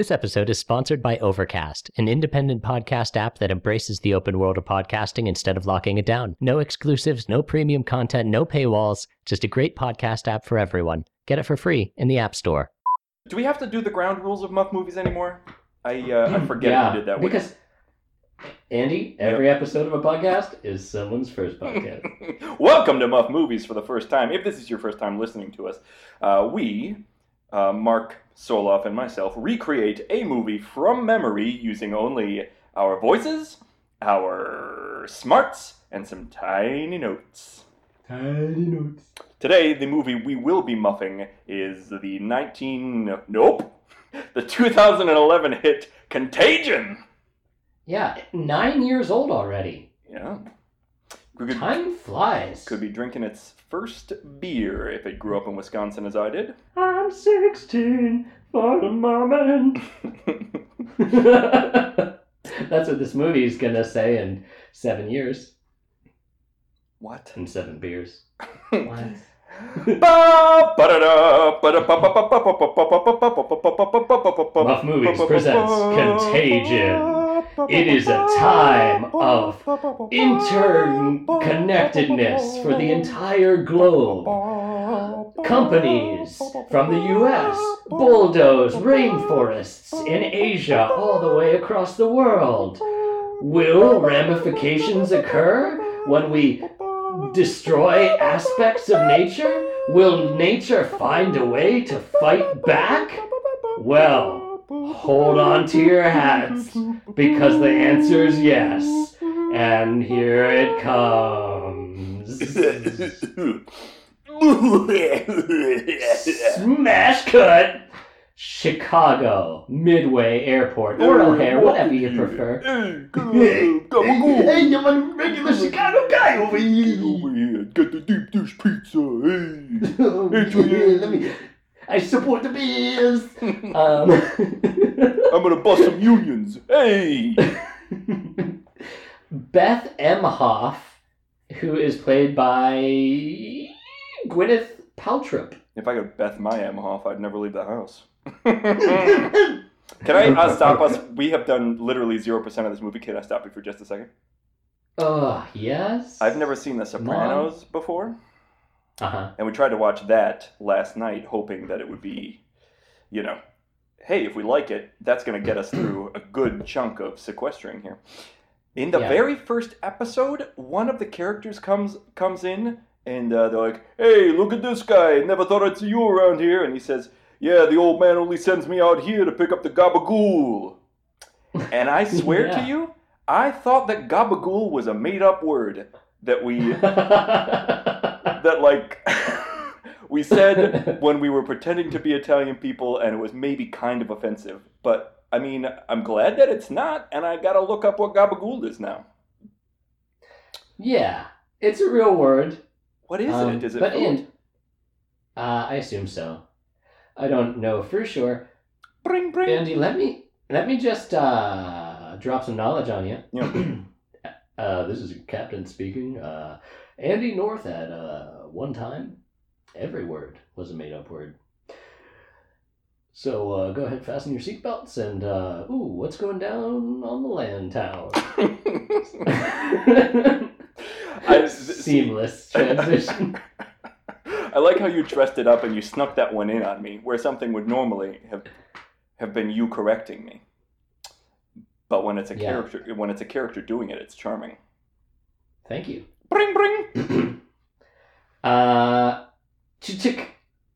This episode is sponsored by Overcast, an independent podcast app that embraces the open world of podcasting instead of locking it down. No exclusives, no premium content, no paywalls, just a great podcast app for everyone. Get it for free in the App Store. Do we have to do the ground rules of Muff movies anymore? I, uh, I mm, forget yeah, who did that. Because Andy, every yep. episode of a podcast is someone's first podcast. Welcome to Muff Movies for the first time. If this is your first time listening to us, uh, we uh, Mark Soloff and myself recreate a movie from memory using only our voices, our smarts, and some tiny notes. Tiny notes. Today, the movie we will be muffing is the 19. Nope! The 2011 hit Contagion! Yeah, nine years old already. Yeah could, Time flies. Could be drinking its first beer if it grew up in Wisconsin as I did. I'm 16 for the moment. That's what this movie is going to say in seven years. What? In seven beers. what? Muff Movies presents Contagion. It is a time of interconnectedness for the entire globe. Companies from the US bulldoze rainforests in Asia all the way across the world. Will ramifications occur when we destroy aspects of nature? Will nature find a way to fight back? Well, hold on to your hats because the answer is yes. And here it comes. Smash cut! Chicago, Midway Airport, or O'Hare, whatever you prefer. Hey, gabagool. Hey, I'm a regular Chicago guy over here. Over here, get the deep dish pizza. Hey. Oh, yeah, let me. I support the Bears. Um, I'm gonna bust some unions. Hey. Beth Emhoff, who is played by Gwyneth Paltrow. If I could Beth my Emhoff, I'd never leave the house. Can I uh, stop us? We have done literally zero percent of this movie. Can I stop you for just a second? Oh, yes. I've never seen The Sopranos before, Uh huh. and we tried to watch that last night, hoping that it would be, you know, hey, if we like it, that's going to get us through a good chunk of sequestering here. In the Yeah. very first episode, one of the characters comes comes in, and uh, they're like, "Hey, look at this guy! Never thought I'd see you around here." And he says, "Yeah, the old man only sends me out here to pick up the gabagool." And I swear to you, I thought that gabagool was a made up word that we that like we said when we were pretending to be Italian people and it was maybe kind of offensive. But I mean, I'm glad that it's not, and I gotta look up what gabagool is now. yeah, it's a real word. What is Um, it? Is it but food? in, uh, I assume so. I don't know for sure. Bring, bring. Andy, let me let me just uh, drop some knowledge on you. Yeah. uh, this is Captain speaking. Uh, Andy North at uh, one time, every word was a made up word. So uh, go ahead, fasten your seatbelts, and uh, ooh, what's going down on the land tower? I- Seamless transition. I like how you dressed it up and you snuck that one in on me, where something would normally have have been you correcting me. But when it's a Yeah. character, when it's a character doing it, it's charming. Thank you. Bring, bring, uh, Chichik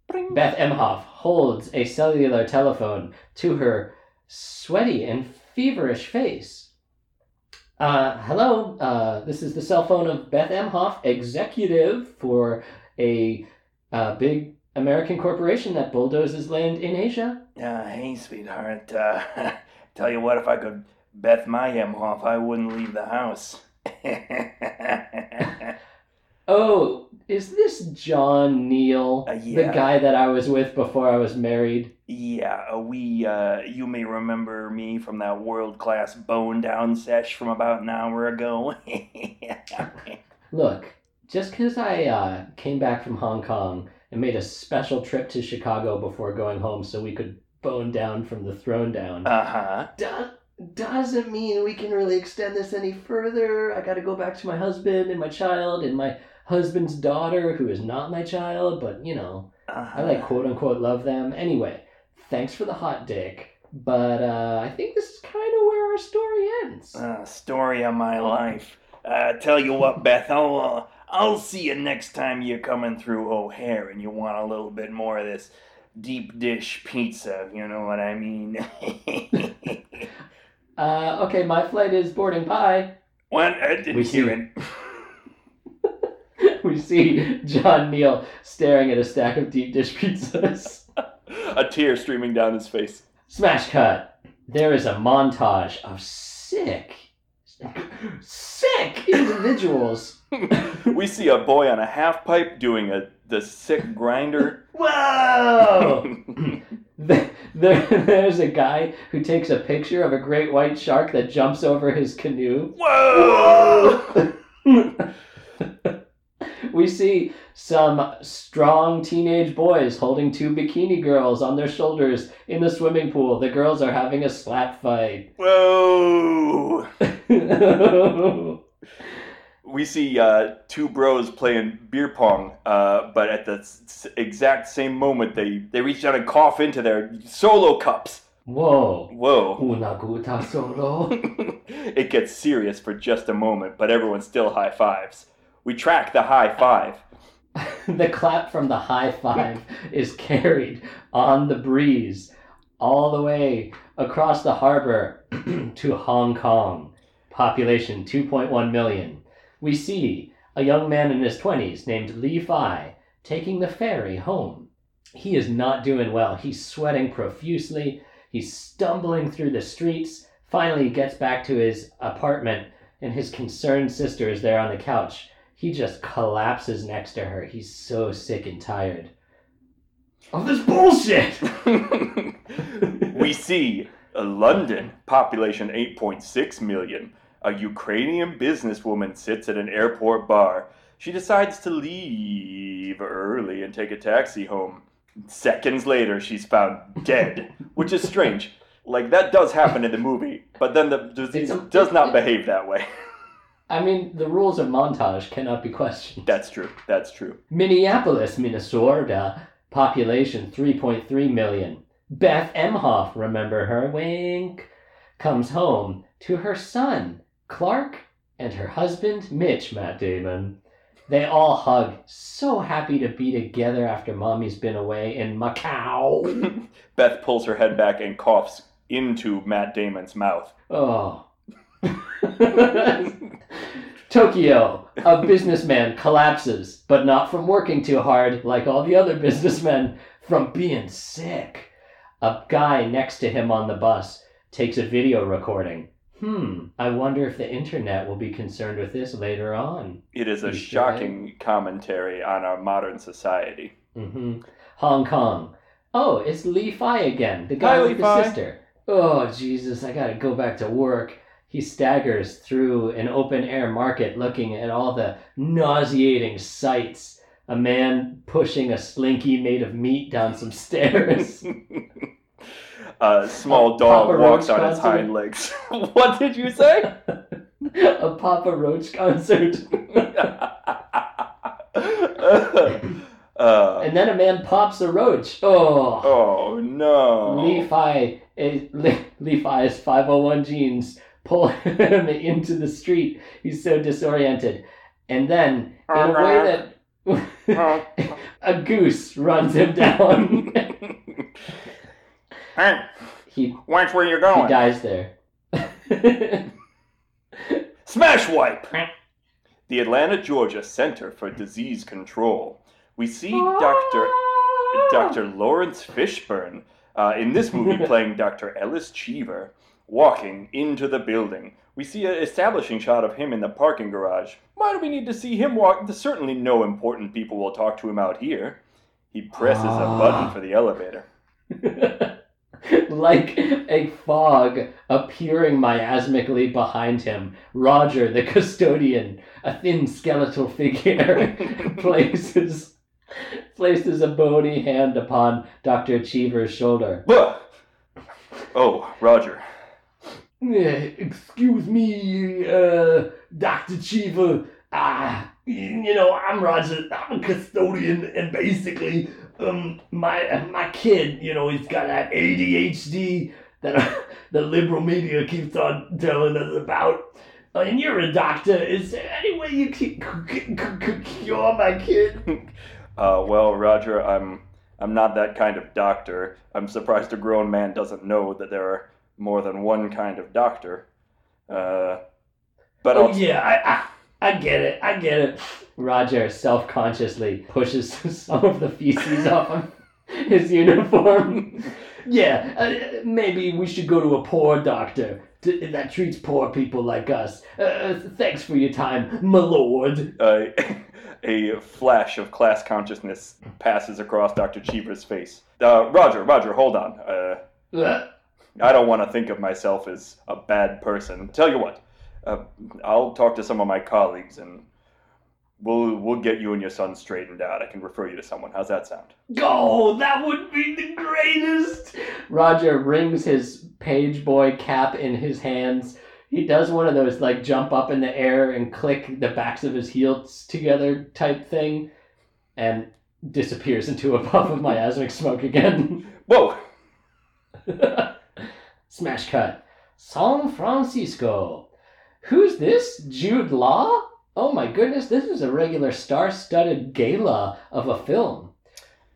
bring. Beth Emhoff holds a cellular telephone to her sweaty and feverish face. Uh, hello, uh, this is the cell phone of Beth Emhoff, executive for a uh, big American corporation that bulldozes land in Asia. Uh, hey, sweetheart. Uh, tell you what, if I could Beth my Emhoff, I wouldn't leave the house. Oh, is this John Neal, Uh, the guy that I was with before I was married? yeah, uh, we, uh, you may remember me from that world class bone down sesh from about an hour ago. Look, just because I uh, came back from Hong Kong and made a special trip to Chicago before going home so we could bone down from the throne down. Uh huh. Do- doesn't mean we can really extend this any further. I got to go back to my husband and my child and my husband's daughter, who is not my child, but you know, I like quote unquote love them. Anyway, thanks for the hot dick. But uh, I think this is kind of where our story ends. Uh, story of my life. Uh, tell you what, Beth, I'll, uh, I'll see you next time you're coming through O'Hare and you want a little bit more of this deep dish pizza, you know what I mean? Uh, okay, my flight is boarding pie. When I didn't We hear see- it. we see John Neal staring at a stack of deep dish pizzas. A tear streaming down his face. Smash cut. There is a montage of sick, sick individuals. We see a boy on a half pipe doing a the sick grinder. Whoa! there, there's a guy who takes a picture of a great white shark that jumps over his canoe. Whoa! we see some strong teenage boys holding two bikini girls on their shoulders in the swimming pool. The girls are having a slap fight. Whoa! We see uh, two bros playing beer pong, uh, but at the s- exact same moment, they, they reach down and cough into their solo cups. Whoa. Whoa. Una solo. it gets serious for just a moment, but everyone still high fives. We track the high five. the clap from the high five is carried on the breeze all the way across the harbor to Hong Kong. Population 2.1 million. We see a young man in his 20s named Li Fai taking the ferry home. He is not doing well. He's sweating profusely. He's stumbling through the streets. Finally, he gets back to his apartment, and his concerned sister is there on the couch. He just collapses next to her. He's so sick and tired. Of this bullshit! we see uh, London, population 8.6 million. A Ukrainian businesswoman sits at an airport bar. She decides to leave early and take a taxi home. Seconds later, she's found dead, which is strange. Like, that does happen in the movie, but then the disease It's does not behave that way. I mean, the rules of montage cannot be questioned. That's true. That's true. Minneapolis, Minnesota, population 3.3 million. Beth Emhoff, remember her? Wink. Comes home to her son, Clark, and her husband, Mitch, Matt Damon. They all hug, so happy to be together after mommy's been away in Macau. Beth pulls her head back and coughs into Matt Damon's mouth. Oh. Tokyo, a businessman collapses, but not from working too hard like all the other businessmen, from being sick. A guy next to him on the bus takes a video recording. Hmm, I wonder if the internet will be concerned with this later on. It is a You sure? shocking commentary on our modern society. hmm Hong Kong. Oh, it's Li Fai again, the guy Hi, with Li the Fai. sister. Oh, Jesus, I gotta go back to work. He staggers through an open air market looking at all the nauseating sights. A man pushing a slinky made of meat down some stairs. a small dog Papa walks Roach on its concert. hind legs. what did you say? a Papa Roach concert. uh, And then a man pops a roach. Oh. oh no. Levi is Le- Levi's 501 jeans pull him into the street. He's so disoriented. And then, in a way that a goose runs him down, hey, he, watch where you're he going. dies there. Smash wipe! The Atlanta, Georgia Center for Disease Control. We see Dr. Dr. Laurence Fishburne uh, in this movie playing Dr. Ellis Cheever walking into the building. We see an establishing shot of him in the parking garage. Why do we need to see him walk? There's certainly no important people will talk to him out here. He presses a Ah. button for the elevator. like a fog appearing miasmically behind him, Roger, the custodian, a thin skeletal figure, places places a bony hand upon Dr. Cheever's shoulder. Oh, Roger. Eh, Excuse me, uh, Dr. Cheever. Ah, you know, I'm Roger. I'm a custodian, and basically, um, my my kid, you know, he's got that ADHD that the liberal media keeps on telling us about. Uh, and you're a doctor. Is there any way you can c- c- c- cure my kid? Uh, well, Roger, I'm I'm not that kind of doctor. I'm surprised a grown man doesn't know that there are more than one kind of doctor. Uh, but Oh I'll, yeah, I, I I get it. I get it. Roger self-consciously pushes some of the feces off of his uniform. yeah, uh, maybe we should go to a poor doctor to, that treats poor people like us. Uh, thanks for your time, my lord. uh, a flash of class consciousness passes across Dr. Cheever's face. Uh, Roger, Roger, hold on. Uh, Uh, I don't want to think of myself as a bad person. Tell you what, uh, I'll talk to some of my colleagues and we'll we'll get you and your son straightened out. I can refer you to someone. How's that sound? Oh, that would be the greatest! Roger rings his page boy cap in his hands. He does one of those like jump up in the air and click the backs of his heels together type thing and disappears into a puff of miasmic smoke again. Whoa! Smash cut. San Francisco. Who's this? Jude Law? Oh my goodness, this is a regular star studded gala of a film.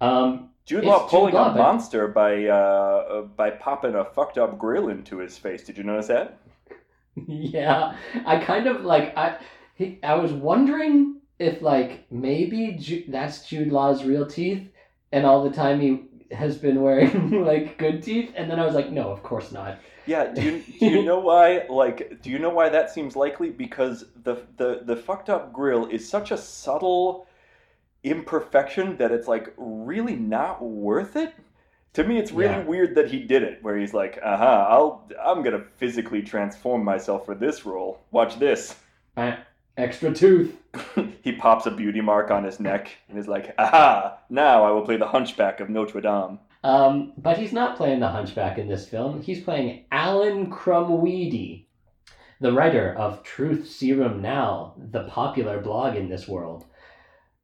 Um, Jude Law Jude pulling Law, a monster by uh, uh, by popping a fucked up grill into his face. Did you notice that? yeah, I kind of like I he, I was wondering if like maybe Ju- that's Jude Law's real teeth, and all the time he has been wearing like good teeth, and then I was like, no, of course not. Yeah. Do you, do you know why? Like, do you know why that seems likely? Because the the the fucked up grill is such a subtle imperfection that it's like really not worth it. To me, it's really Yeah. weird that he did it. Where he's like, "Aha, uh-huh, I'll I'm gonna physically transform myself for this role. Watch this." I, extra tooth. he pops a beauty mark on his neck and is like, "Aha! Now I will play the Hunchback of Notre Dame." Um, but he's not playing the Hunchback in this film. He's playing Alan Krumwiede, the writer of Truth Serum Now, the popular blog in this world.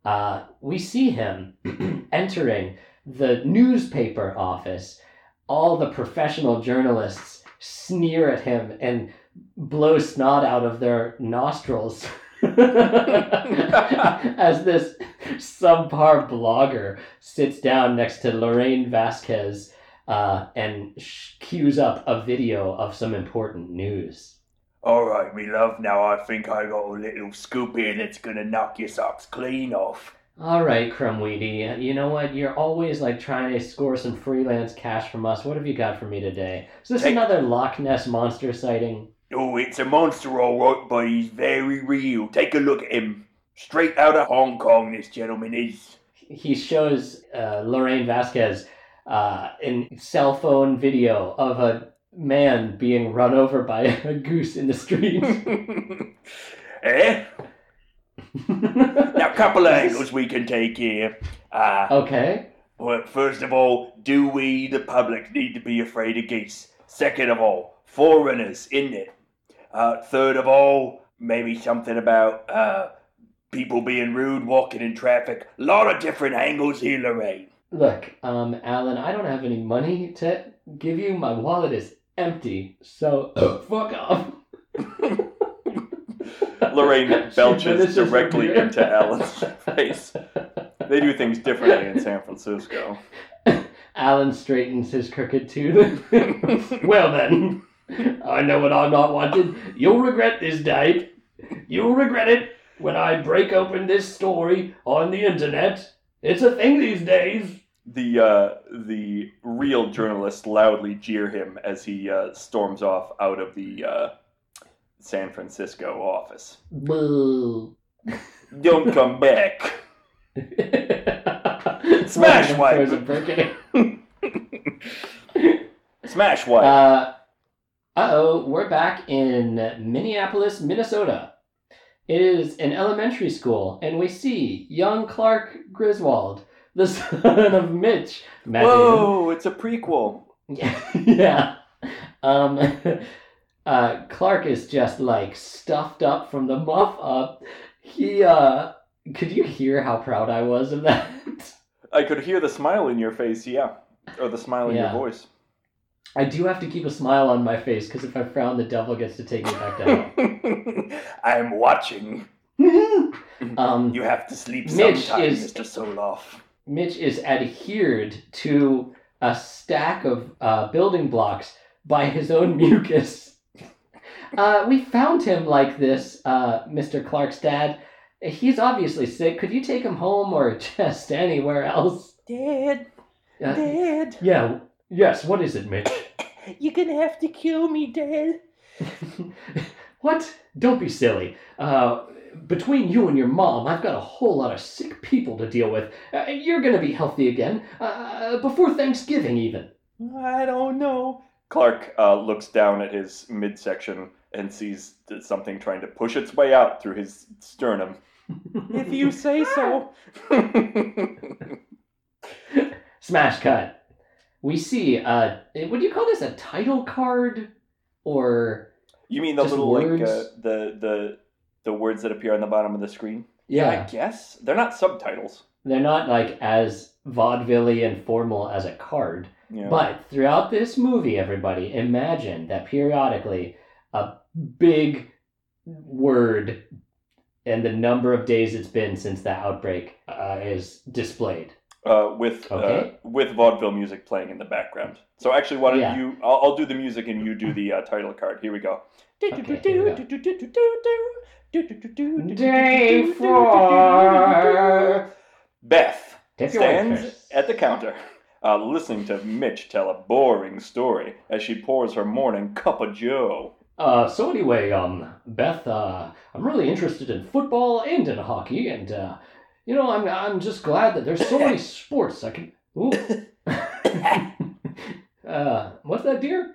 Uh, we see him entering the newspaper office. All the professional journalists sneer at him and blow snot out of their nostrils as this subpar blogger sits down next to Lorraine Vasquez uh, and sh- cues up a video of some important news. All right, me love. Now I think I got a little scoop here that's gonna knock your socks clean off. All right, Krumwiede, you know what? You're always like trying to score some freelance cash from us. What have you got for me today? Is this Take- another Loch Ness monster sighting? Oh, it's a monster, all right, but he's very real. Take a look at him. Straight out of Hong Kong, this gentleman is. He shows uh, Lorraine Vasquez uh, in cell phone video of a man being run over by a goose in the street. eh? Now, couple of angles we can take here. Uh, okay. Well, first of all, do we, the public, need to be afraid of geese? Second of all, foreigners, isn't it? Uh, third of all, maybe something about uh, people being rude, walking in traffic. A lot of different angles here, Lorraine. Look, um, Alan, I don't have any money to give you. My wallet is empty, so fuck off. Lorraine belches directly into Alan's face. They do things differently in San Francisco. Alan straightens his crooked tooth. well then, I know what I'm not wanted. You'll regret this day. You'll regret it when I break open this story on the internet. It's a thing these days. The uh, the real journalists loudly jeer him as he uh, storms off out of the uh, San Francisco office. Boo. Don't come back. Smash wipe. throws a brick Smash wipe. Uh oh, we're back in Minneapolis, Minnesota. It is an elementary school, and we see young Clark Griswold, the son of Mitch. Matt Whoa, it's a prequel. Damon. yeah. Um, uh, Clark is just like stuffed up from the muff up. He, uh, could you hear how proud I was of that? I could hear the smile in your face, yeah. Or the smile in Yeah. your voice. I do have to keep a smile on my face because if I frown, the devil gets to take me back down. I'm watching. um, You have to sleep Mitch sometime, is- Mr. Soloff. Mitch is adhered to a stack of uh, building blocks by his own mucus. Uh, we found him like this, uh, Mr. Clark's dad. He's obviously sick. Could you take him home or just anywhere else? Dad, Uh, Dad, yeah. Yes. What is it, Mitch? you're gonna have to kill me, Dad. what? Don't be silly. Uh, between you and your mom, I've got a whole lot of sick people to deal with. Uh, you're gonna be healthy again uh, before Thanksgiving, even. I don't know. Clark uh, looks down at his midsection and sees something trying to push its way out through his sternum. If you say so. Smash cut. We see. Uh, would you call this a title card, or you mean the Just little like uh, the the the words that appear on the bottom of the screen? yeah, I guess they're not subtitles. they're not like as vaudeville and formal as a card. Yeah. But throughout this movie, everybody, imagine that periodically a big word and the number of days it's been since the outbreak uh, is displayed. Uh, with Okay. uh, with vaudeville music playing in the background. So actually, why don't Yeah. you? I'll, I'll do the music and you do the uh, title card. Here we go. Okay, here we go. Day four. Beth your stands at the counter, uh, listening to Mitch tell a boring story as she pours her morning cup of Joe. Uh, so anyway, um, Beth, uh, I'm really interested in football and in hockey, and uh, you know, I'm I'm just glad that there's so many sports I can. Ooh. uh, what's that, dear?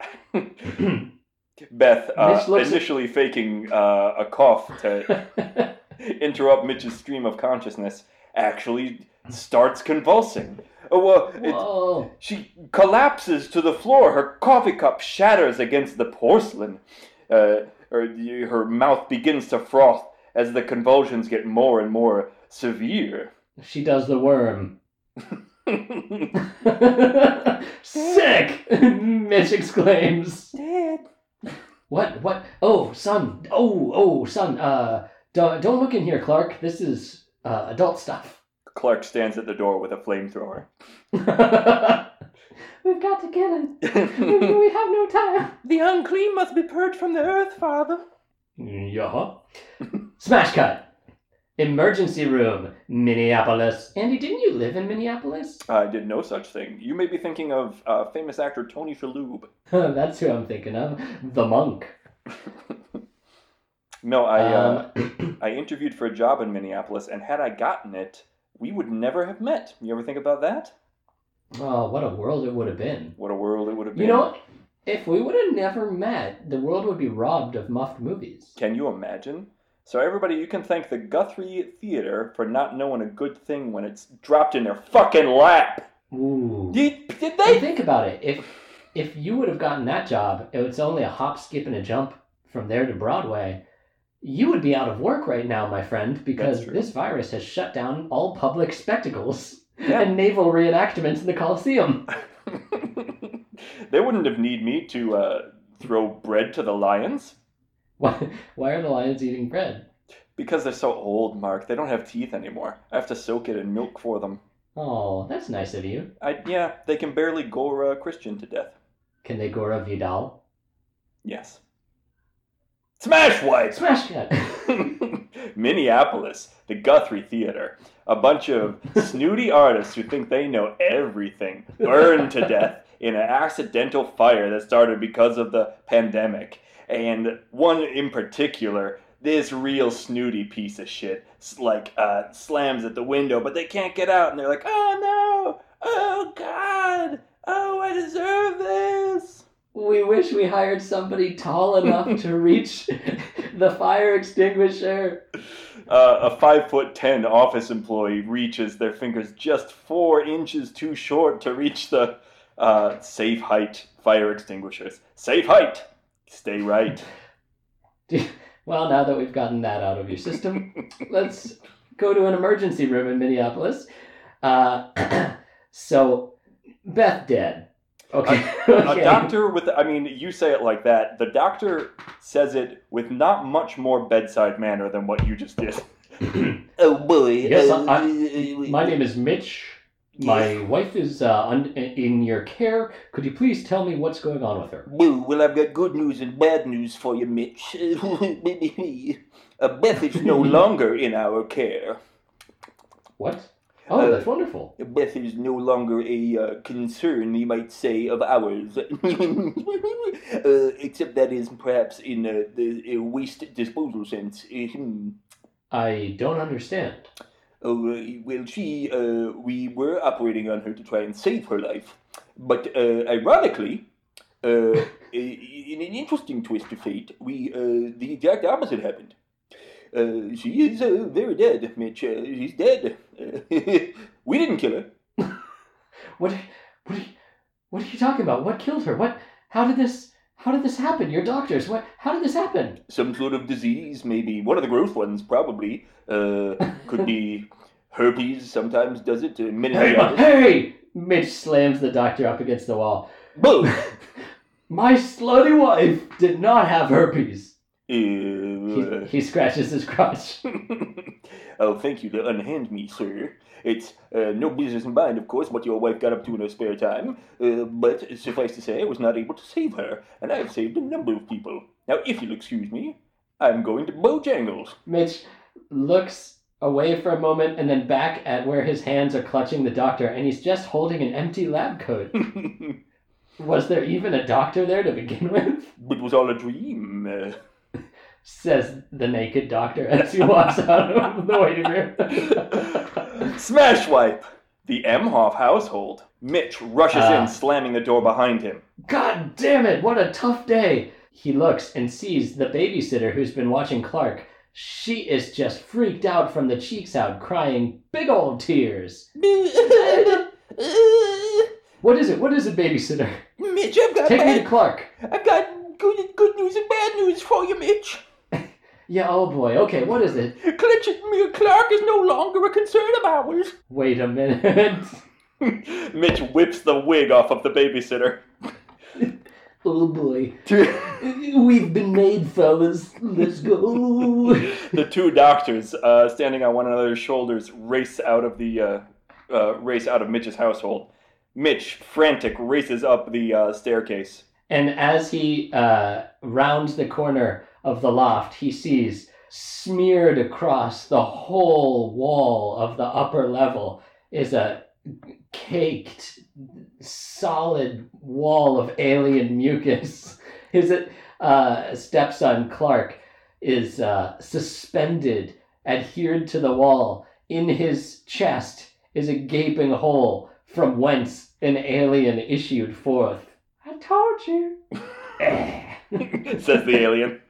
Beth, uh, Mitch looks- initially faking uh, a cough to interrupt Mitch's stream of consciousness, actually starts convulsing. Oh, well, it, She collapses to the floor. Her coffee cup shatters against the porcelain. Uh, her, her mouth begins to froth as the convulsions get more and more severe. She does the worm. Sick! Mitch exclaims. Dad, What? What? Oh, son. Oh, oh, son. Uh, don't don't look in here, Clark. This is uh, adult stuff. Clark stands at the door with a flamethrower. We've got to kill him. we have no time. the unclean must be purged from the earth, Father. Yeah. Smash cut. Emergency room, Minneapolis. Andy, didn't you live in Minneapolis? I did no such thing. You may be thinking of uh, famous actor Tony Shalhoub. That's who I'm thinking of. The monk. No, I uh, Um, I interviewed for a job in Minneapolis, and had I gotten it, we would never have met. You ever think about that? oh, what a world it would have been. What a world it would have been. You know, if we would have never met, the world would be robbed of muffed movies. Can you imagine? So everybody, you can thank the Guthrie Theater for not knowing a good thing when it's dropped in their fucking lap. Ooh. Did, did Hey, they? think about it. If if you would have gotten that job, it's only a hop, skip, and a jump from there to Broadway. You would be out of work right now, my friend, because this virus has shut down all public spectacles Yeah. and naval reenactments in the Coliseum. they wouldn't have need me to uh, throw bread to the lions Why, why are the lions eating bread? because they're so old, Mark. They don't have teeth anymore. I have to soak it in milk for them. Oh, that's nice of you. I yeah, they can barely gore a Christian to death. Can they Gora Vidal? Yes. Smash White! Smash cut. Minneapolis, the Guthrie Theater. A bunch of snooty artists who think they know everything burned to death in an accidental fire that started because of the pandemic. And one in particular, this real snooty piece of shit, like uh, slams at the window, but they can't get out, and they're like, "Oh no! Oh God! Oh, I deserve this!" we wish we hired somebody tall enough to reach the fire extinguisher. Uh, a five foot ten office employee reaches their fingers just four inches too short to reach the uh, safe height fire extinguishers. Safe height. Stay right. Well, now that we've gotten that out of your system, let's go to an emergency room in Minneapolis. Uh, so, Beth dead. Okay. A okay. doctor with, I mean, you say it like that. The doctor says it with not much more bedside manner than what you just did. oh boy. Yes, uh, I- uh, My name is Mitch. My wife is uh, un- in your care. Could you please tell me what's going on with her? Well, well, I've got good news and bad news for you, Mitch. uh, Beth is no longer in our care. What? Oh, Uh, that's wonderful. Beth is no longer a uh, concern, you might say, of ours. uh, except that is perhaps in uh, the uh, waste disposal sense. Hmm. I don't understand. Oh, uh, well, she, uh, we were operating on her to try and save her life. But, uh, ironically, uh, in an interesting twist of fate, we, uh, the exact opposite happened. Uh, she is, uh, very dead, Mitch. Uh, she's dead. Uh, we didn't kill her. What? What? Are you, what are you talking about? What killed her? What? How did this? How did this happen? You're doctors. What? How did this happen? Some sort of disease, maybe. One of the gross ones, probably. Uh, could be herpes, sometimes does it. Hey, meningitis. hey! Mitch slams the doctor up against the wall. Boom! My slutty wife did not have herpes. He, he scratches his crotch. oh, thank you to unhand me, sir. It's uh, no business of mine, of course, what your wife got up to in her spare time, uh, but suffice to say, I was not able to save her, and I have saved a number of people. Now, if you'll excuse me, I'm going to Bojangles. Mitch looks away for a moment and then back at where his hands are clutching the doctor, and he's just holding an empty lab coat. Was there even a doctor there to begin with? it was all a dream. Uh, Says the naked doctor as he walks out of the waiting room. Smash wipe. The Emhoff household. Mitch rushes Ah. in, slamming the door behind him. God damn it, what a tough day! He looks and sees the babysitter who's been watching Clark. She is just freaked out from the cheeks out, crying big old tears. What is it? What is it, babysitter? Mitch, I've got Take me to Clark. I've got good, good news and bad news for you, Mitch. Yeah, oh boy. Okay, what is it? Clutching Clark is no longer a concern of ours. Wait a minute. Mitch whips the wig off of the babysitter. oh boy. We've been made, fellas. Let's go. the two doctors, uh, standing on one another's shoulders, race out of the uh, uh, race out of Mitch's household. Mitch, frantic, races up the uh, staircase. And as he uh, rounds the corner of the loft, he sees smeared across the whole wall of the upper level is a caked, solid wall of alien mucus. His uh, stepson, Clark, is uh, suspended, adhered to the wall. In his chest is a gaping hole from whence an alien issued forth. I told you. Says the alien.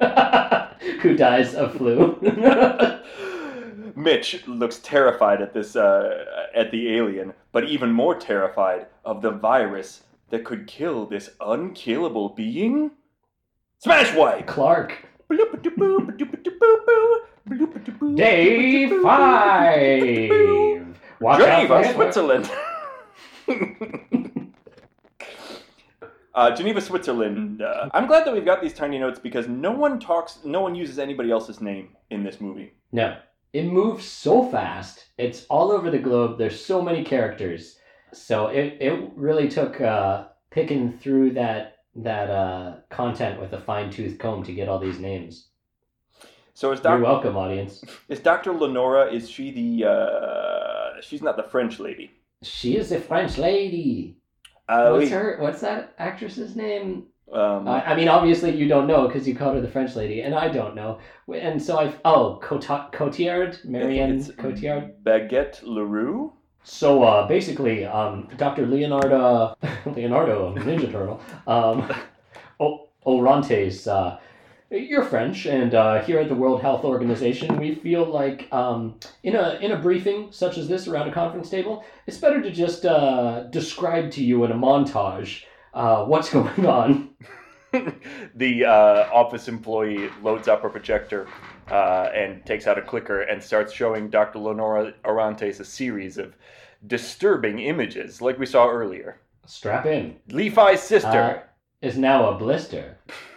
Who dies of flu. Mitch looks terrified at this uh, at the alien, but even more terrified of the virus that could kill this unkillable being. Smash wipe. Clark. Day five. Watch Geneva, Switzerland. Uh, Geneva, Switzerland. Uh, I'm glad that we've got these tiny notes because no one talks, no one uses anybody else's name in this movie. No, it moves so fast. It's all over the globe. There's so many characters. So it, it really took uh, picking through that that uh, content with a fine tooth comb to get all these names. So is You're welcome, audience. is Doctor Lenora? Is she the? Uh, she's not the French lady. She is the French lady. Uh, What's wait, her? What's that actress's name? um, I, I mean, obviously you don't know because you called her the French lady, and I don't know. And so I've oh Cota- Cotillard, Marianne Cotillard. Baguette Leroux. So uh, basically, um, Dr. Leonardo Leonardo Ninja Turtle, um, o- Orantes. Uh, you're French, and uh, here at the World Health Organization, we feel like um, in a in a briefing such as this around a conference table, it's better to just uh, describe to you in a montage Uh, what's going on? the uh, office employee loads up a projector uh, and takes out a clicker and starts showing Dr. Lenora Orantes a series of disturbing images, like we saw earlier. Strap in. Levi's sister. Is now a blister.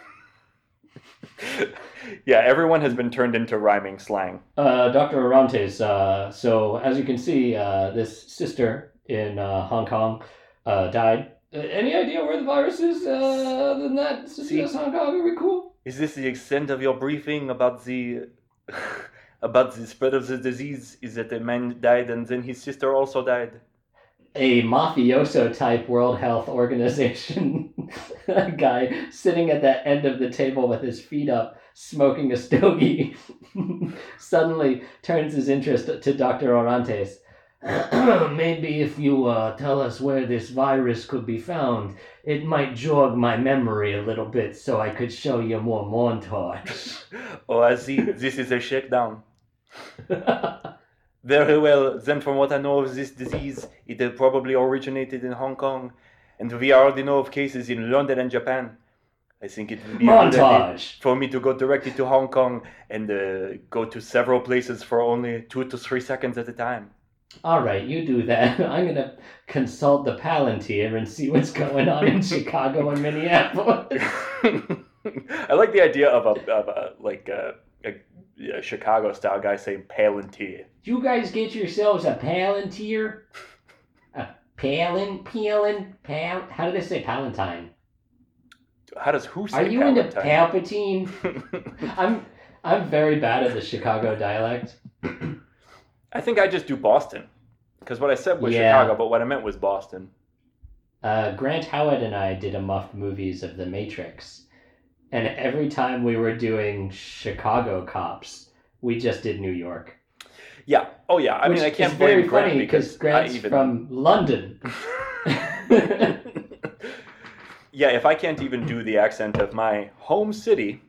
yeah, everyone has been turned into rhyming slang. Uh, Dr. Orantes, uh, so as you can see, uh, this sister in uh, Hong Kong uh, died. Uh, any idea where the virus is uh, other than that? See- Hong Kong, are we cool? Is this the extent of your briefing about the about the spread of the disease? Is that a man died and then his sister also died? A mafioso type World Health Organization guy sitting at that end of the table with his feet up, smoking a stogie, suddenly turns his interest to Dr. Orantes. Maybe if you uh, tell us where this virus could be found, it might jog my memory a little bit so I could show you more montage. Oh, I see. This is a shakedown. Very well. Then, from what I know of this disease, it uh, probably originated in Hong Kong, and we already know of cases in London and Japan. I think it would be montage! for me to go directly to Hong Kong and uh, go to several places for only two to three seconds at a time. All right, you do that. I'm gonna consult the Palantir and see what's going on in Chicago and Minneapolis. I like the idea of a, of a like a, a, a Chicago style guy saying Palantir. You guys get yourselves a Palantir? A Palin, Palin, Pal. How do they say Palantine? How does who say Are you into Palpatine? I'm I'm very bad at the Chicago dialect. I think I just do Boston. Because what I said was Yeah. Chicago, but what I meant was Boston. Uh, Grant Howitt and I did a muffed movies of The Matrix, and every time we were doing Chicago cops, we just did New York. Yeah. Oh, yeah. I Which mean, I can't blame very Grant funny because Grant's even. from London. yeah, if I can't even do the accent of my home city,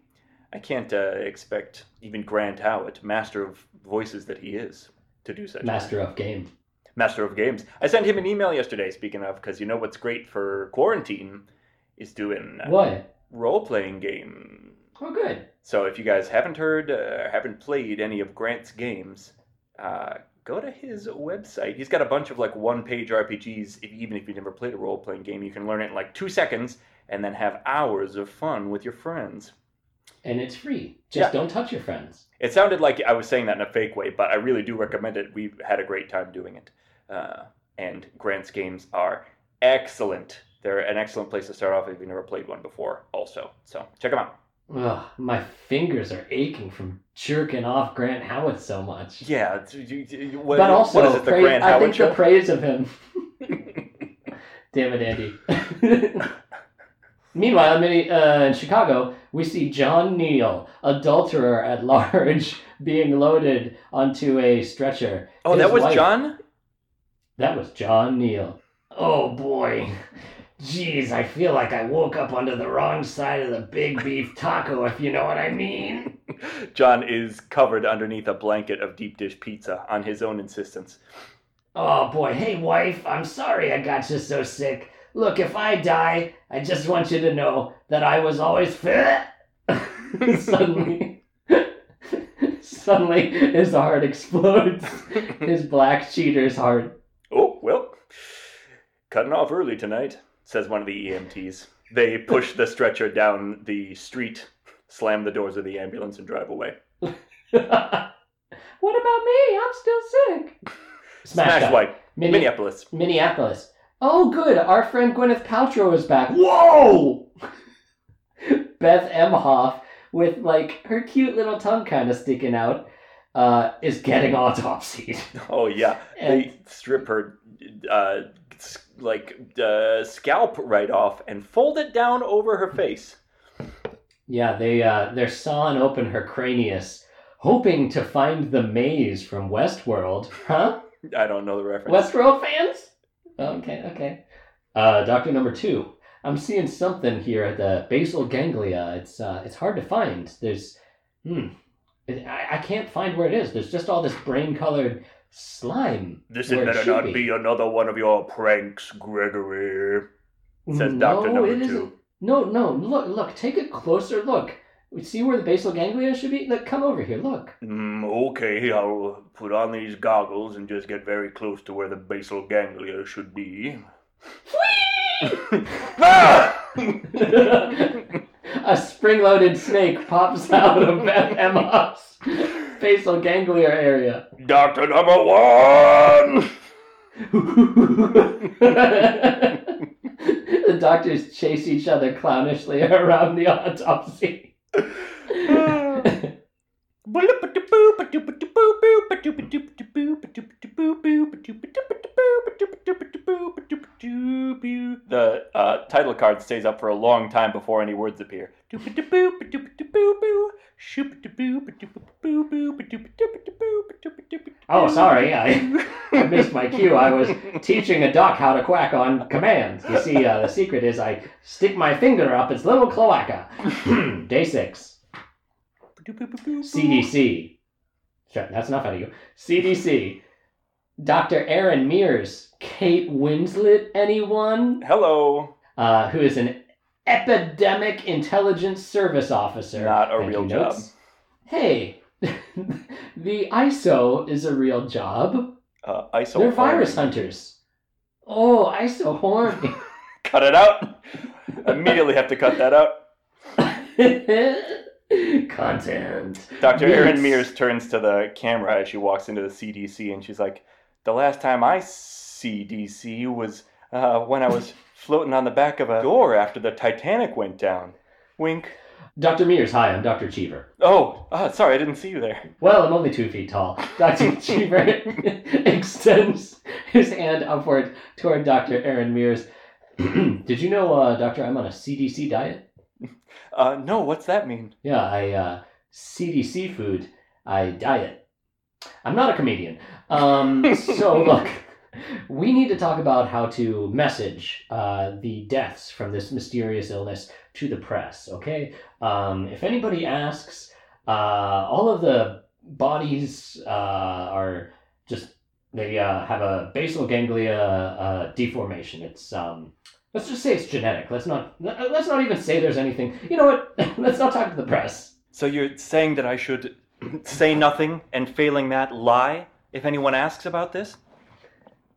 I can't uh, expect even Grant Howitt, master of voices that he is, to do such. a Master of game. Master of Games. I sent him an email yesterday, speaking of, because you know what's great for quarantine is doing uh, What? Role playing game. Oh, good. So if you guys haven't heard, uh, haven't played any of Grant's games, uh, go to his website. He's got a bunch of like one page RPGs. If, even if you've never played a role playing game, you can learn it in like two seconds and then have hours of fun with your friends. And it's free. Just Yeah. don't touch your friends. It sounded like I was saying that in a fake way, but I really do recommend it. We've had a great time doing it. Uh, and Grant's games are excellent. They're an excellent place to start off if you've never played one before, also. So check them out. Ugh, my fingers are aching from jerking off Grant Howitt so much. Yeah. it's- you- you- what- but also, what is it, the praise- Grant I think show? the praise of him. Damn it, Andy. Meanwhile, in, uh, in Chicago, we see John Neal, adulterer at large, being loaded onto a stretcher. oh, His that was wife- John? That was John Neal. Oh boy. Jeez, I feel like I woke up under the wrong side of the big beef taco, if you know what I mean. John is covered underneath a blanket of deep dish pizza on his own insistence. Oh boy, hey wife, I'm sorry I got you so sick. Look, if I die, I just want you to know that I was always fit. suddenly, suddenly his heart explodes. His black cheater's heart. Oh, well, cutting off early tonight, says one of the EMTs. They push the stretcher down the street, slam the doors of the ambulance, and drive away. what about me? I'm still sick. Smash, Smash. White, Mini- Minneapolis. Minneapolis. Oh, good. Our friend Gwyneth Paltrow is back. Whoa! Beth Emhoff, with like her cute little tongue kind of sticking out, uh, is getting autopsied. Oh, yeah. And They strip her, uh, s- like, uh, scalp right off and fold it down over her face. yeah, they uh, they're sawing open her cranius, hoping to find the maze from Westworld. Huh? I don't know the reference. Westworld fans? Okay, okay. Uh, Doctor number two. I'm seeing something here at the basal ganglia. It's uh, it's hard to find. There's, hmm, I, I can't find where it is. There's just all this brain-colored slime. This had better not be. be another one of your pranks, Gregory. says no, Doctor Number it Two. isn't. No, no. Look, look. Take a closer look. See where the basal ganglia should be? Look, come over here. Look. Mm, okay, I'll put on these goggles and just get very close to where the basal ganglia should be. ah! a spring-loaded snake pops out of Emma's basal ganglia area. Doctor number one! the doctors chase each other clownishly around the autopsy. The uh, title card stays up for a long time before any words appear. Oh, sorry, I, I missed my cue. I was teaching a duck how to quack on commands. You see, uh, the secret is I stick my finger up its little cloaca. Day six. CDC. Sure, that's enough out of you. CDC. Dr. Erin Mears. Kate Winslet, anyone? Hello. Uh, who is an epidemic intelligence service officer. Not a Thank real job. notes. Hey, the ISO is a real job. Uh, ISO. They're virus hunters. Oh, ISO horny. Cut it out. Immediately have to cut that out. Content. Dr. Erin Mears turns to the camera as she walks into the CDC and she's like, The last time I CDC DC was uh, when I was floating on the back of a door after the Titanic went down. Wink. Dr. Mears, hi, I'm Dr. Cheever. Oh, uh, sorry, I didn't see you there. Well, I'm only two feet tall. Dr. Cheever extends his hand upward toward Dr. Erin Mears. Did you know, uh, Doctor, I'm on a CDC diet? Uh, no, what's that mean? Yeah, I uh, CDC food. I diet. I'm not a comedian. Um, so look, we need to talk about how to message uh, the deaths from this mysterious illness to the press. Okay, um, if anybody asks, uh, all of the bodies uh, are just they uh, have a basal ganglia uh, deformation. It's um, let's just say it's genetic. Let's not let's not even say there's anything. You know what? let's not talk to the press. So you're saying that I should say nothing and failing that lie if anyone asks about this?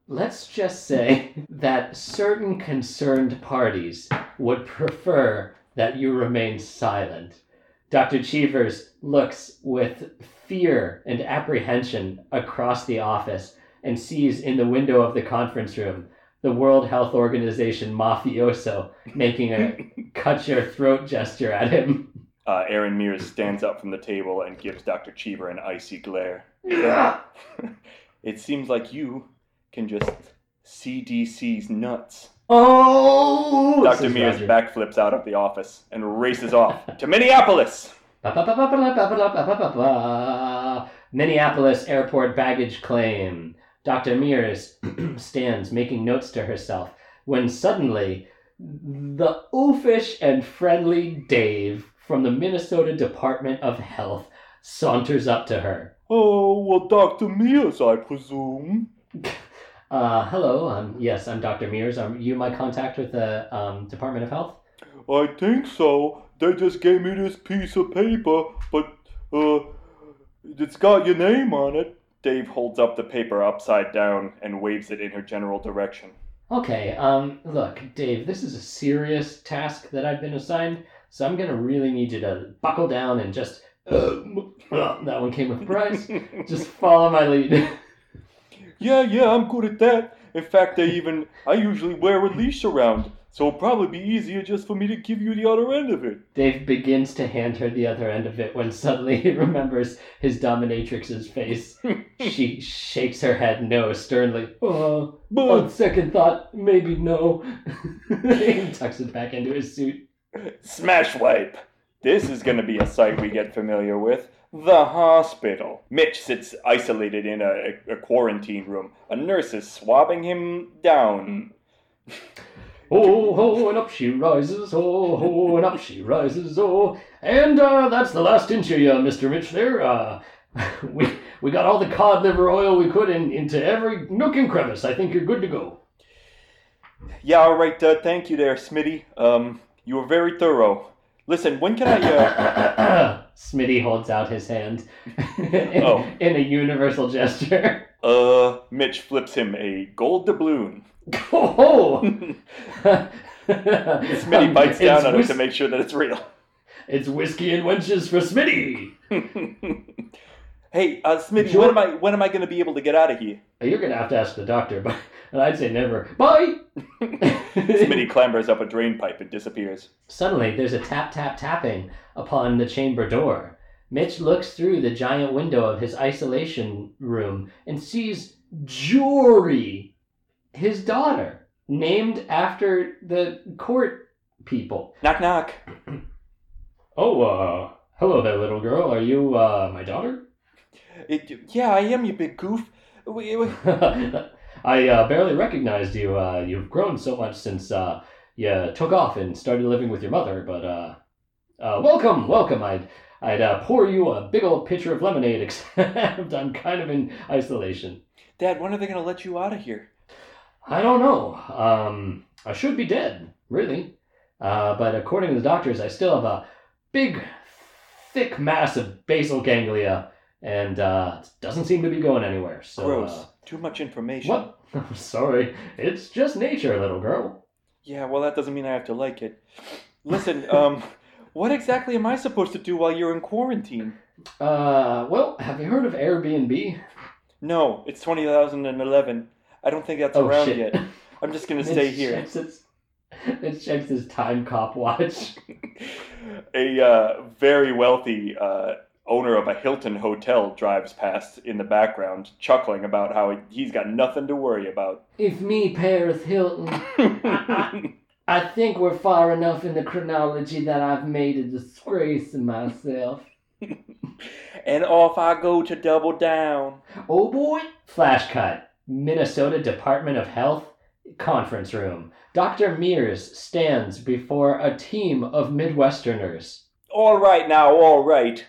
Let's just say that certain concerned parties would prefer that you remain silent. Dr. Cheevers looks with fear and apprehension across the office and sees in the window of the conference room the World Health Organization mafioso making a cut your throat gesture at him. Uh, Erin Mears stands up from the table and gives Dr. Cheever an icy glare. It seems like you can just CDC's nuts. Oh! Dr. Mears Roger. backflips out of the office and races off to Minneapolis. Minneapolis airport baggage claim. Dr. Mears stands making notes to herself when suddenly the oafish and friendly Dave from the Minnesota Department of Health saunters up to her. Oh, well, Dr. Mears, I presume. Uh, hello, um, yes, I'm Dr. Mears. Are you my contact with the um, Department of Health? I think so. They just gave me this piece of paper, but, uh, it's got your name on it. Dave holds up the paper upside down and waves it in her general direction. Okay, um, look, Dave, this is a serious task that I've been assigned, so I'm gonna really need you to buckle down and just. that one came with a price. Just follow my lead. Yeah, yeah, I'm good at that. In fact, I even, I usually wear a leash around, so it'll probably be easier just for me to give you the other end of it. Dave begins to hand her the other end of it when suddenly he remembers his dominatrix's face. she shakes her head no sternly. Oh, on second thought, maybe no. he tucks it back into his suit. Smash wipe! This is going to be a sight we get familiar with. The hospital. Mitch sits isolated in a, a quarantine room. A nurse is swabbing him down. Oh, ho, and up she rises, oh, ho, and up she rises, oh. And uh, that's the last inch of you, Mr. Mitch there. Uh, we, we got all the cod liver oil we could in, into every nook and crevice. I think you're good to go. Yeah, all right. Uh, thank you there, Smitty. Um, you were very thorough. Listen, when can I? Uh, Smitty holds out his hand in, Oh. in a universal gesture. uh, Mitch flips him a gold doubloon. Oh! Smitty bites down it's on it to make sure that it's real. It's whiskey and wenches for Smitty. hey, uh, Smitty, when am I when am I going to be able to get out of here? You're gonna have to ask the doctor, but and I'd say never. Bye. Smitty clambers up a drain pipe and disappears. Suddenly, there's a tap tap tapping upon the chamber door. Mitch looks through the giant window of his isolation room and sees Jory, his daughter, named after the court people. Knock knock. Oh, uh, hello there, little girl. Are you, uh, my daughter? It, yeah, I am, you big goof. We- we- I uh, barely recognized you. Uh, you've grown so much since uh, you took off and started living with your mother. But uh, uh, welcome, welcome. I'd I'd uh, pour you a big old pitcher of lemonade, except I'm kind of in isolation. Dad, when are they going to let you out of here? I don't know. Um, I should be dead, really. Uh, but according to the doctors, I still have a big, thick mass of basal ganglia, and uh, it doesn't seem to be going anywhere. So, Gross. uh, Too much information. What? Sorry, it's just nature, little girl. Yeah, well, that doesn't mean I have to like it. Listen, um, what exactly am I supposed to do while you're in quarantine? Uh, well, have you heard of Airbnb? No, it's 2011. I don't think that's oh around shit! yet. I'm just gonna stay here. Mitch checks his time cop watch. A uh, very wealthy uh, owner of a Hilton hotel drives past in the background, chuckling about how he's got nothing to worry about. If me, Paris Hilton, I think we're far enough in the chronology that I've made a disgrace of myself. and off I go to double down. Oh boy! Flash cut. Minnesota Department of Health conference room. Dr. Mears stands before a team of Midwesterners. All right now, all right.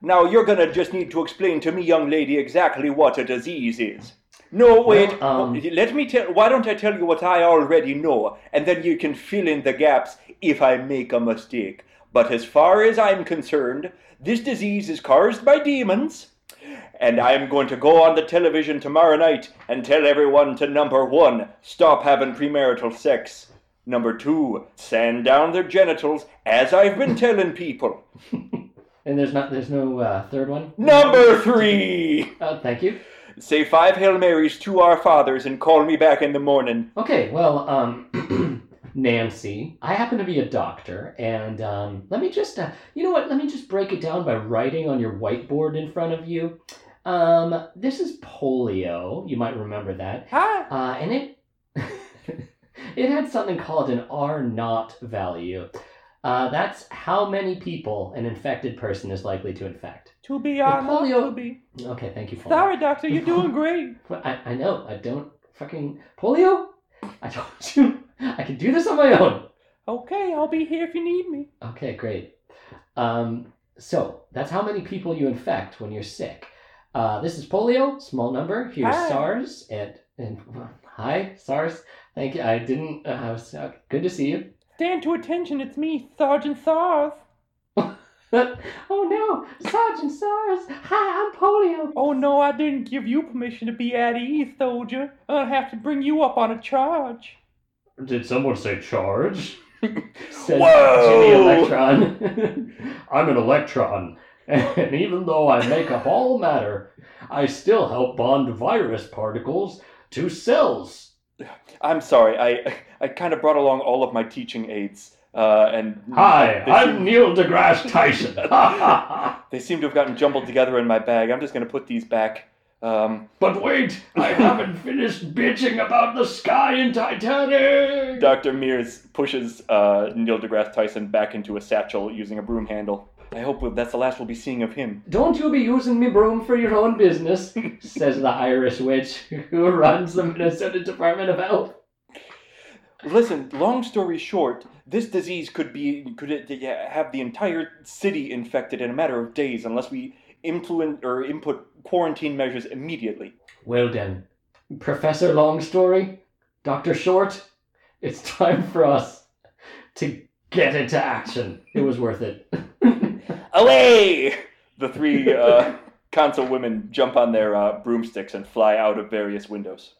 Now you're gonna just need to explain to me, young lady, exactly what a disease is. No, wait. Well, um, Let me tell. Why don't I tell you what I already know, and then you can fill in the gaps if I make a mistake. But as far as I'm concerned, this disease is caused by demons. And I'm going to go on the television tomorrow night and tell everyone to number one, stop having premarital sex. Number two, sand down their genitals, as I've been telling people. And there's not there's no uh, third one? Number three, Oh, thank you. say five Hail Marys to our fathers and call me back in the morning. Okay, well, um, Nancy, I happen to be a doctor, and um, let me just, uh, you know what? Let me just break it down by writing on your whiteboard in front of you. Um, this is polio. You might remember that. Hi. Uh, and it it had something called an R naught value. Uh, that's how many people an infected person is likely to infect. To be not polio- to be. Okay, thank you. Polio. Sorry, doctor, you're doing great. I, I know. I don't fucking polio. I told you I can do this on my own. Okay, I'll be here if you need me. Okay, great. Um, so that's how many people you infect when you're sick. Uh, this is polio, small number. Here's Hi. SARS and and hi SARS. Thank you. I didn't. Uh, I was uh, good to see you. Stand to attention, it's me, Sergeant SARS. oh no, Sergeant SARS. Hi, I'm polio. Oh no, I didn't give you permission to be at ease, soldier. I'll have to bring you up on a charge. Did someone say charge? Said Whoa! Jimmy Electron. I'm an electron, and even though I make up all matter, I still help bond virus particles to cells. I'm sorry, I I kind of brought along all of my teaching aids, uh, and Hi, I'm seem, Neil deGrasse Tyson. they seem to have gotten jumbled together in my bag. I'm just gonna put these back. Um, but wait, I haven't finished bitching about the sky in Titanic. Dr. Mears pushes uh, Neil deGrasse Tyson back into a satchel using a broom handle. I hope that's the last we'll be seeing of him. Don't you be using me broom for your own business, says the Irish witch who runs the Minnesota Department of Health. Listen, long story short, this disease could be could have the entire city infected in a matter of days unless we implement or input quarantine measures immediately. Well then, Professor Longstory, Dr. Short, It's time for us to get into action. It was worth it. Away! The three uh, console women jump on their uh, broomsticks and fly out of various windows.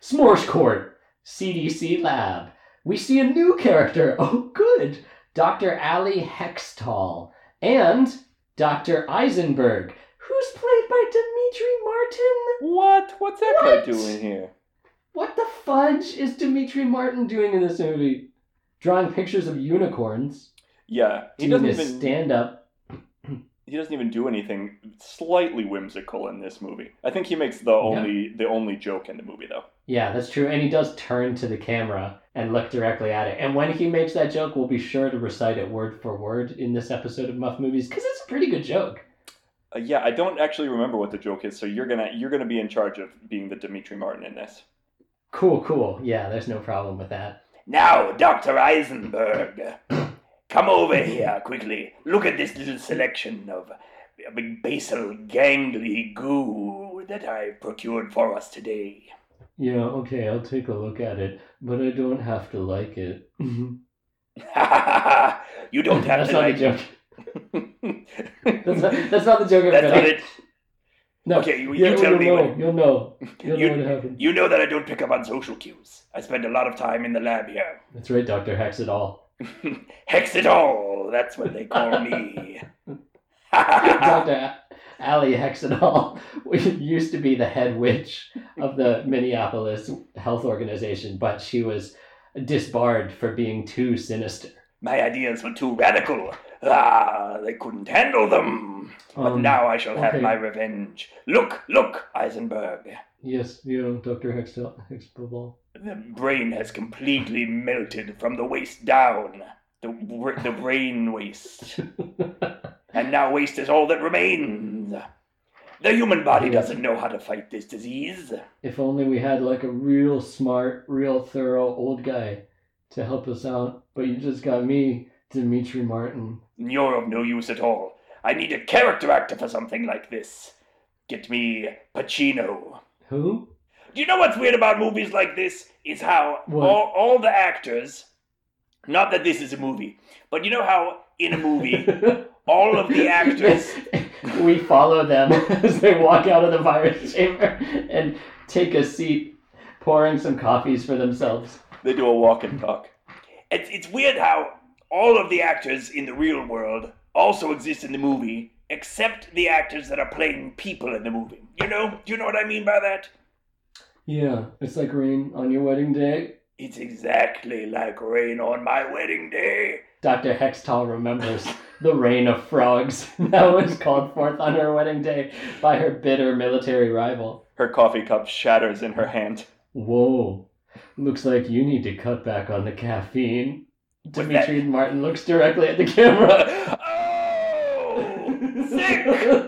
S'mores Court, CDC Lab. We see a new character. Oh, good. Dr. Ally Hextall and Dr. Eisenberg, who's played by Demetri Martin. What? What's that guy What? doing here? What the fudge is Demetri Martin doing in this movie? Drawing pictures of unicorns. Yeah, he doesn't even stand up. he doesn't even do anything slightly whimsical in this movie. I think he makes the only the only joke in the movie though. Yeah, that's true. And he does turn to the camera and look directly at it. And when he makes that joke, we'll be sure to recite it word for word in this episode of Muff Movies because it's a pretty good joke. Uh, yeah, I don't actually remember what the joke is, so you're gonna you're gonna be in charge of being the Demetri Martin in this. Cool, cool. Yeah, there's no problem with that. Now, Dr. Eisenberg, come over here quickly. Look at this little selection of basal gangly goo that I procured for us today. Yeah, okay, I'll take a look at it, but I don't have to like it. you don't have to like joke. That's not, that's not the joke. That's not it. No. Okay, you, Yeah, you tell you'll me. know. What, You'll know. You'll You- know what happened. you know that I don't pick up on social cues. I spend a lot of time in the lab here. That's right, Doctor Hex it all. Hex it all. That's what they call me. Dr. Ali Hexenall used to be the head witch of the Minneapolis Health Organization, but she was disbarred for being too sinister. My ideas were too radical. Ah, they couldn't handle them. But Um, now I shall have my revenge. Look, look, Eisenberg. Yes, you know, Dr. Hexenall. The brain has completely melted from the waist down. The, the brain waste. And now waste is all that remains. The human body doesn't know how to fight this disease. if only we had like a real smart, real thorough old guy to help us out, but you just got me, Demetri Martin. You're of no use at all. I need a character actor for something like this. Get me Pacino. Who? Do you know what's weird about movies like this? Is how What? all, all the actors, not that this is a movie, but you know how in a movie, all of the actors. we follow them as they walk out of the virus chamber and take a seat, pouring some coffees for themselves. They do a walk and talk. It's, it's weird how all of the actors in the real world also exist in the movie, except the actors that are playing people in the movie. You know? Do you know what I mean by that? Yeah, it's like rain on your wedding day. It's exactly like rain on my wedding day. Dr. Hextall remembers the rain of frogs that was called forth on her wedding day by her bitter military rival. Her coffee cup shatters in her hand. Whoa, looks like you need to cut back on the caffeine. Demetri Martin looks directly at the camera. Oh, sick!